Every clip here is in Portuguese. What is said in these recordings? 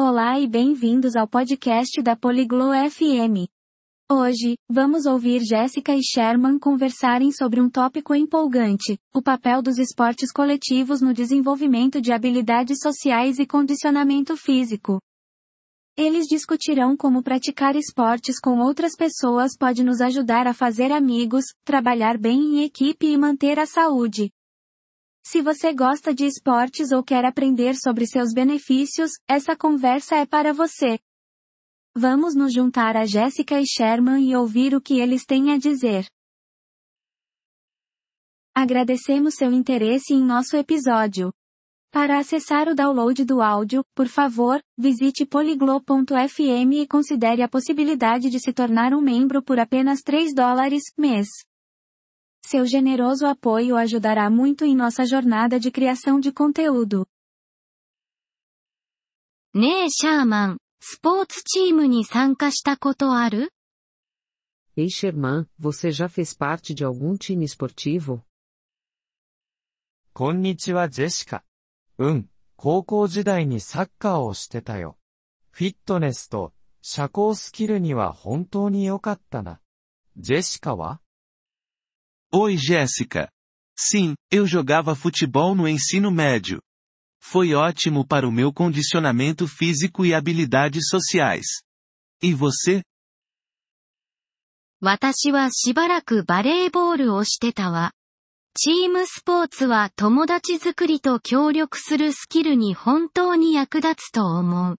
Olá e bem-vindos ao podcast da Poliglo FM. Hoje, vamos ouvir Jéssica e Sherman conversarem sobre um tópico empolgante: o papel dos esportes coletivos no desenvolvimento de habilidades sociais e condicionamento físico. Eles discutirão como praticar esportes com outras pessoas pode nos ajudar a fazer amigos, trabalhar bem em equipe e manter a saúde. Se você gosta de esportes ou quer aprender sobre seus benefícios, essa conversa é para você. Vamos nos juntar a Jéssica e Sherman e ouvir o que eles têm a dizer. Agradecemos seu interesse em nosso episódio. Para acessar o download do áudio, por favor, visite poliglo.fm e considere a possibilidade de se tornar um membro por apenas 3 dólares mês. Seu generoso apoio ajudará muito em nossa jornada de criação de conteúdo. ねえシャーマン、スポーツチームに参加したことある Ei Sherman, você já fez parte de algum time esportivo? こんにちはジェシカ。うん、高校時代にサッカーをしてたよ。フィットネスと社交スキルには本当に良かったな。ジェシカは Oi Jéssica. Sim, eu jogava futebol no ensino médio. Foi ótimo para o meu condicionamento físico e habilidades sociais. E você? 私はしばらくバレーボールをしてたわ。チームスポーツは友達作りと協力するスキルに本当に役立つと思う。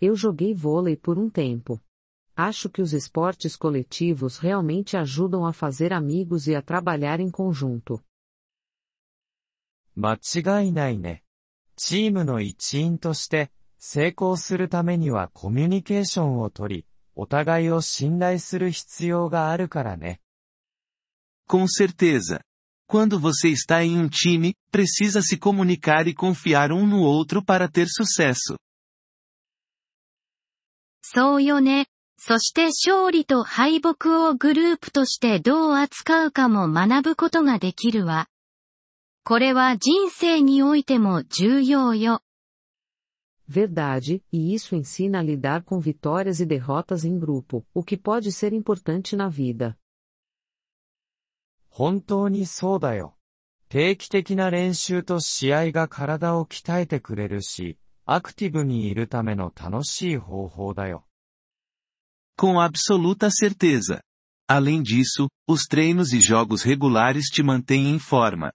Eu joguei vôlei por um tempo. Acho que os esportes coletivos realmente ajudam a fazer amigos e a trabalhar em conjunto. 間違いないね。チームの一員として成功するためにはコミュニケーションをとり、お互いを信頼する必要があるからね。 Com certeza. Quando você está em um time, precisa se comunicar e confiar um no outro para ter sucesso. そうよね。 そして勝利と敗北をグループとしてどう扱うかも学ぶことができるわ。これは人生においても重要よ。Verdade, e isso ensina a lidar com vitórias e derrotas em grupo, o que pode ser importante na vida. 本当にそうだよ。定期的な練習と試合が体を鍛えてくれるし、アクティブにいるための楽しい方法だよ。Com absoluta certeza. Além disso, os treinos e jogos regulares te mantêm em forma.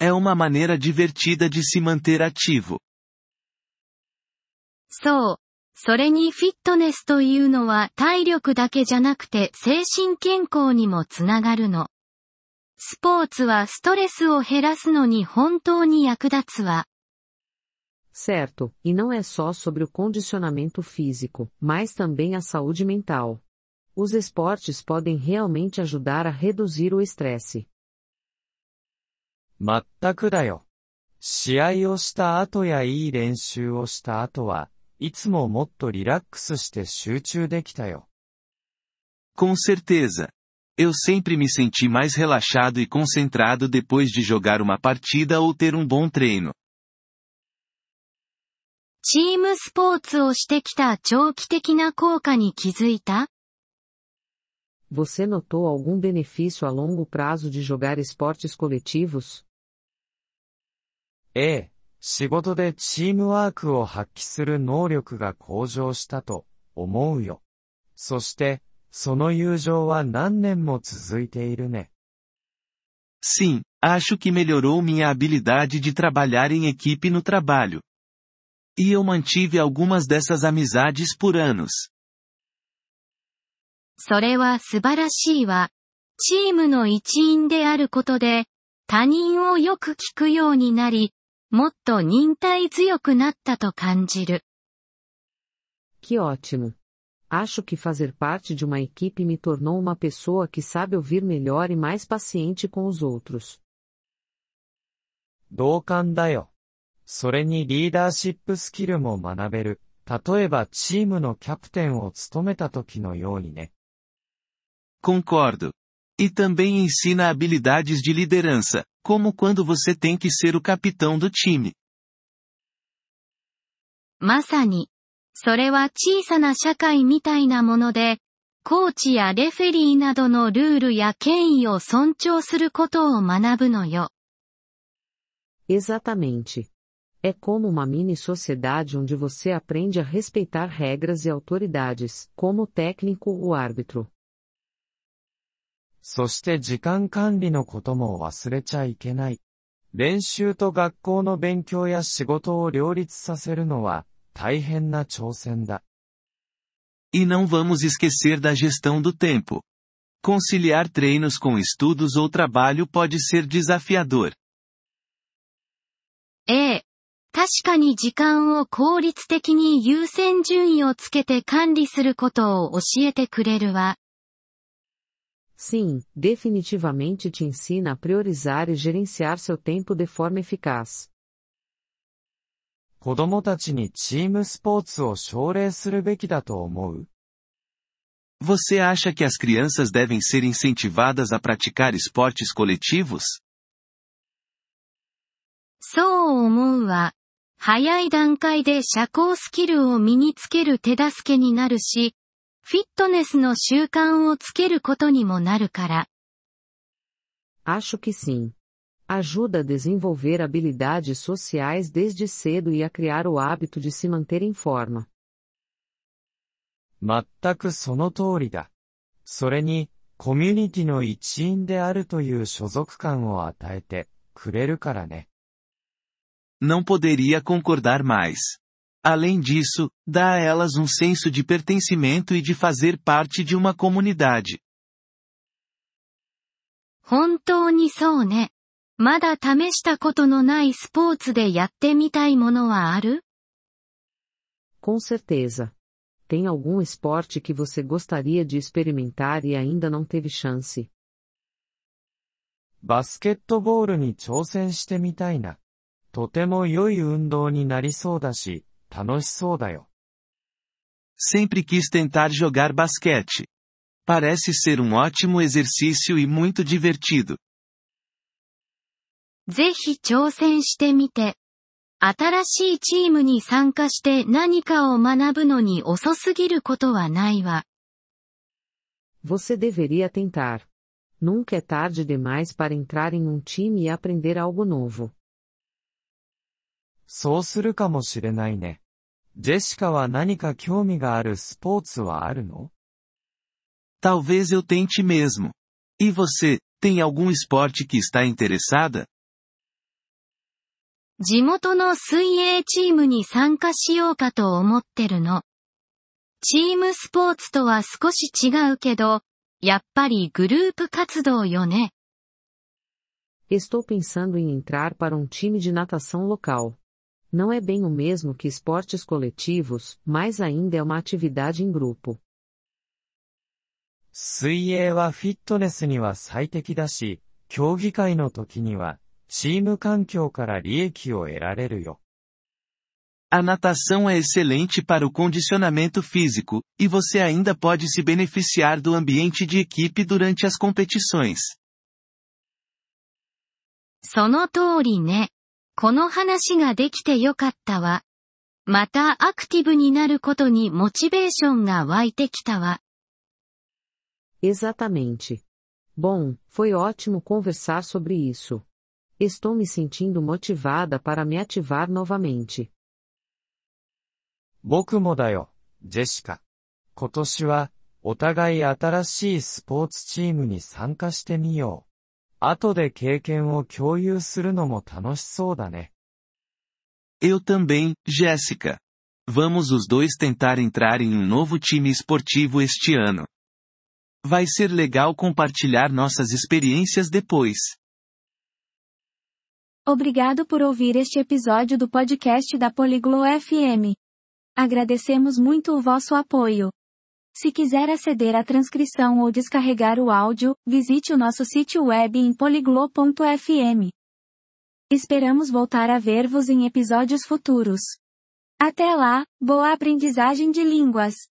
É uma maneira divertida de se manter ativo. そう。それにフィットネスというのは体力だけじゃなくて精神健康にもつながるの。スポーツはストレスを減らすのに本当に役立つわ。 Certo, e não é só sobre o condicionamento físico, mas também a saúde mental. Os esportes podem realmente ajudar a reduzir o estresse. まったくだよ。試合をした後やいい練習をした後は、いつももっとリラックスして集中できたよ。 Com certeza. Eu sempre me senti mais relaxado e concentrado depois de jogar uma partida ou ter um bom treino. チームスポーツをしてきた長期的な効果に気づいた Você notou algum benefício a longo prazo de jogar esportes coletivos? ええ、仕事でチームワークを発揮する能力が向上したと思うよ。そして、その友情は何年も続いているね。Sim, acho que melhorou minha habilidade de trabalhar em equipe no trabalho. E eu mantive algumas dessas amizades por anos. それは素晴らしいわ。チームの一員であることで、他人をよく聞くようになり、もっと忍耐強くなったと感じる。 Que ótimo! Acho que fazer parte de uma equipe me tornou uma pessoa que sabe ouvir melhor e mais paciente com os outros. 同感だよ。 それにリーダーシップスキルも学べる。例えばチームのキャプテンを務めた時のようにね。Concordo. E também ensina habilidades de liderança, como quando você tem que ser o capitão do time. まさに。それは小さな社会みたいなもので、コーチやレフェリーなどのルールや権威を尊重することを学ぶのよ。Exatamente. É como uma mini sociedade onde você aprende a respeitar regras e autoridades, como o técnico ou árbitro. そして時間管理のことも忘れちゃいけない。練習と学校の勉強や仕事を両立させるのは大変な挑戦だ。E não vamos esquecer da gestão do tempo. Conciliar treinos com estudos ou trabalho pode ser desafiador. ええ。 確かに時間を効率的に優先順位をつけて管理することを教えてくれるわ。Sim, definitivamente te ensina a priorizar e gerenciar seu tempo de forma eficaz. 子供たちにチームスポーツを奨励するべきだと思う Você acha que as crianças devem ser incentivadas a praticar esportes coletivos? そう思うわ。早い段階で社交スキルを身につける手助けになるし、フィットネスの習慣をつけることにもなるから。Acho que sim. Ajuda a desenvolver habilidades sociais desde cedo e a criar o hábito de se manter em forma. 全くその通りだ。それに、コミュニティの一員であるという所属感を与えてくれるからね。Não poderia concordar mais. Além disso, dá a elas um senso de pertencimento e de fazer parte de uma comunidade. 本当にそうね。まだ試したことのないスポーツでやってみたいものはある Com certeza. Tem algum esporte que você gostaria de experimentar e ainda não teve chance? バスケットボールに挑戦してみたいな。 とても良い運動になりそうだし、楽しそうだよ。Sempre quis tentar jogar basquete. Parece ser um ótimo exercício e muito divertido. ぜひ挑戦してみて。新しいチームに参加して何かを学ぶのに遅すぎることはないわ。Você deveria tentar. Nunca é tarde demais para entrar em um time e aprender algo novo. そうするかもしれないね。ジェシカは何か興味があるスポーツはあるの Talvez eu tente mesmo. E você, tem algum esporte que está interessada? 地元の水泳チームに参加しようかと思ってるの。チームスポーツとは少し違うけど、やっぱりグループ活動よね。Estou pensando em entrar para um time de natação local. Não é bem o mesmo que esportes coletivos, mas ainda é uma atividade em grupo. 水泳はフィットネスには最適だし、競技会の時にはチーム環境から利益を得られるよ。A natação é excelente para o condicionamento físico, e você ainda pode se beneficiar do ambiente de equipe durante as competições. その通りね。 この話ができてよかったわ。またアクティブになることにモチベーションが湧いてきたわ。Exatamente. Bom, foi ótimo conversar sobre isso. Estou me sentindo motivada para me ativar novamente. 僕もだよ、ジェシカ。今年は、お互い新しいスポーツチームに参加してみよう。後で経験を共有するのも楽しそうだね。Eu também, Jéssica. Vamos os dois tentar entrar em um novo time esportivo este ano. Vai ser legal compartilhar nossas experiências depois. Obrigado por ouvir este episódio do podcast da Poliglo FM. Agradecemos muito o vosso apoio. Se quiser aceder à transcrição ou descarregar o áudio, visite o nosso sítio web em poliglo.fm. Esperamos voltar a ver-vos em episódios futuros. Até lá, boa aprendizagem de línguas!